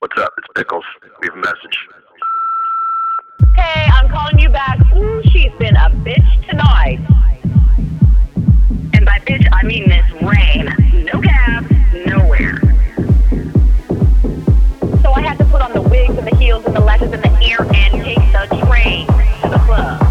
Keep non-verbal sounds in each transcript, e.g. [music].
What's up? It's Pickles. Leave a message. Hey, I'm calling you back. Ooh, she's been a bitch tonight. And by bitch, I mean Miss Rain. No cab, nowhere. So I had to put on the wigs and the heels and the lashes and the hair and take the train to the club.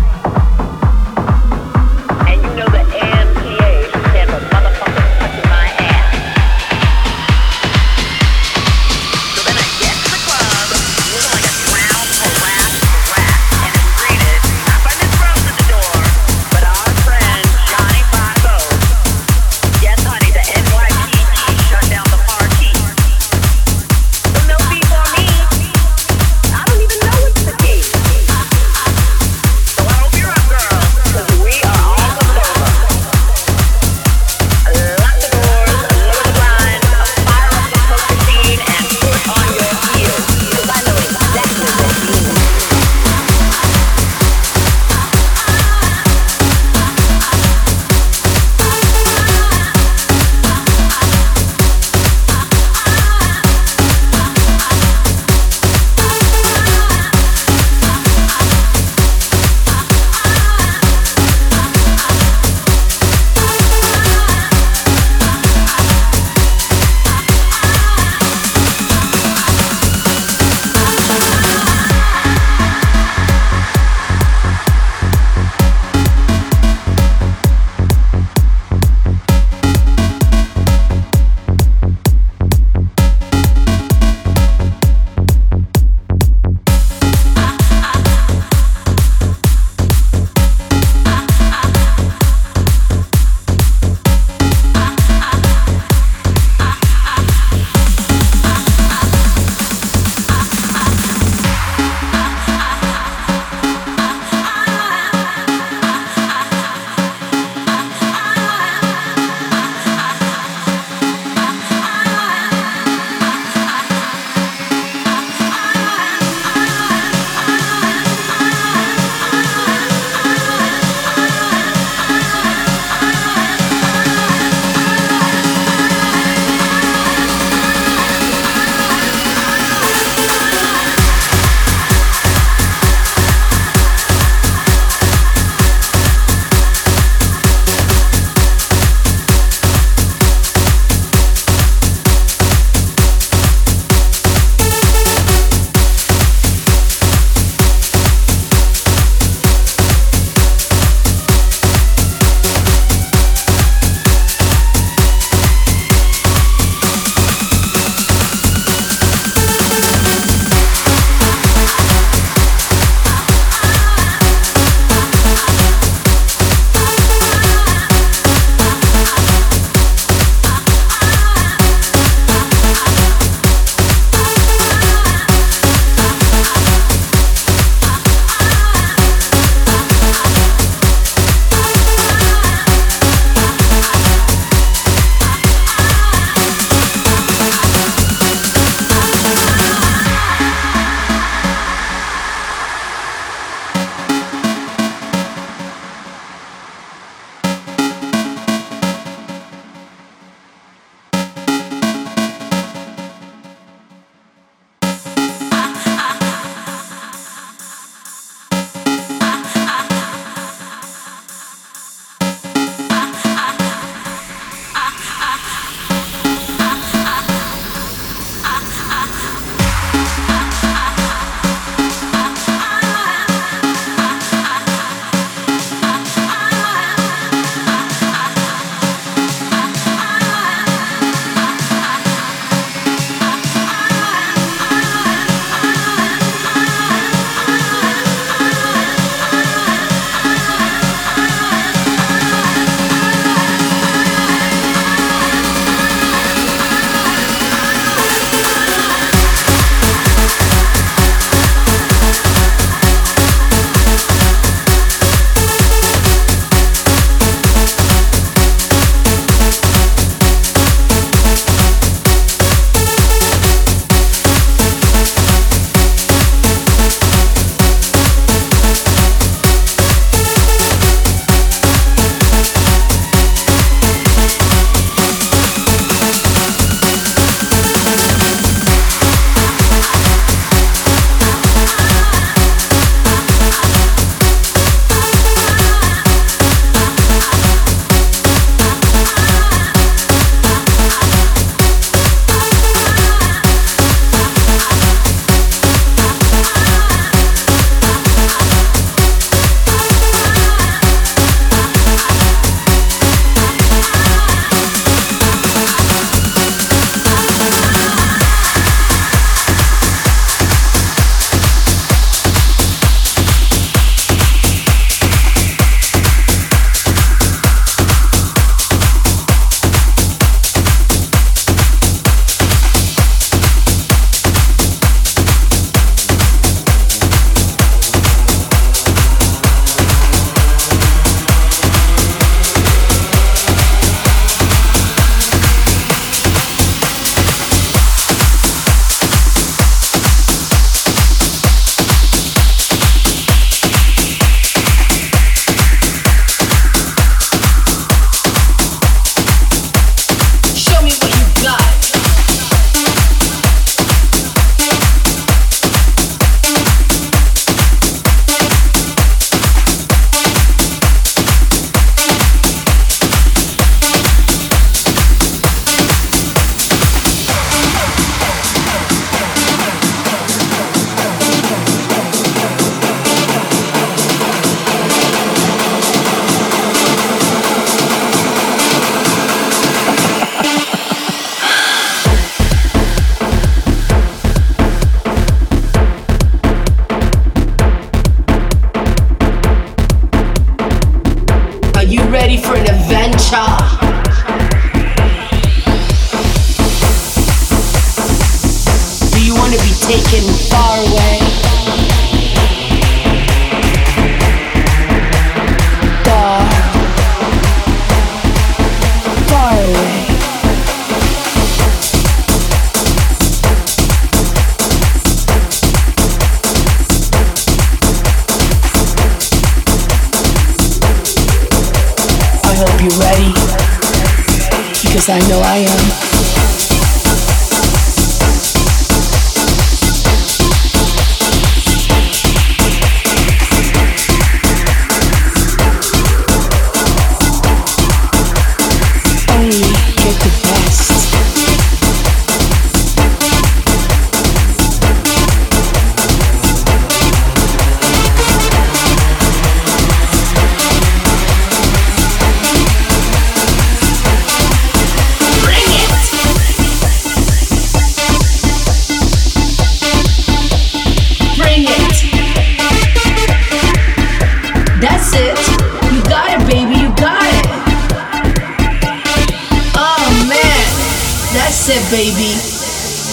Baby.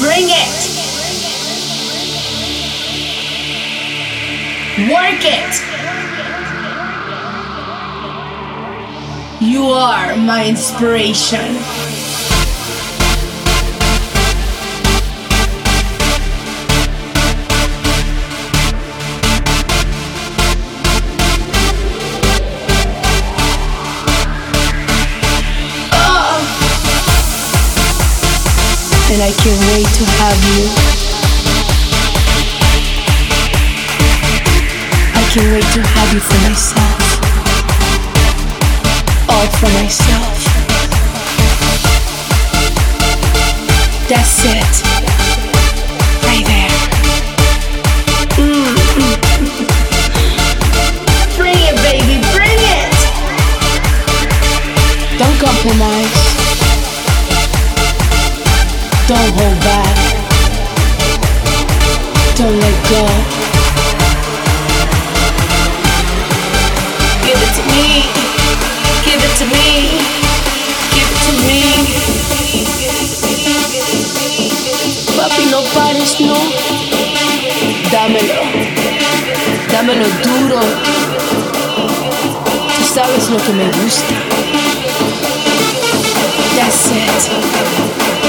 Bring it. Work it. You are my inspiration. And I can't wait to have you. I can't wait to have you for myself. All for myself. That's it. Right there. Mm. [laughs] bring it, baby, bring it. Don't compromise. Don't hold back. Don't let go. Give it to me. Give it to me. Give it to me. Papi, no pares, no. Dámelo. Dámelo duro. Tú sabes lo que me gusta. That's it.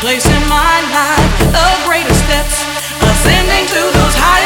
place in my life. The greatest steps, ascending to those high.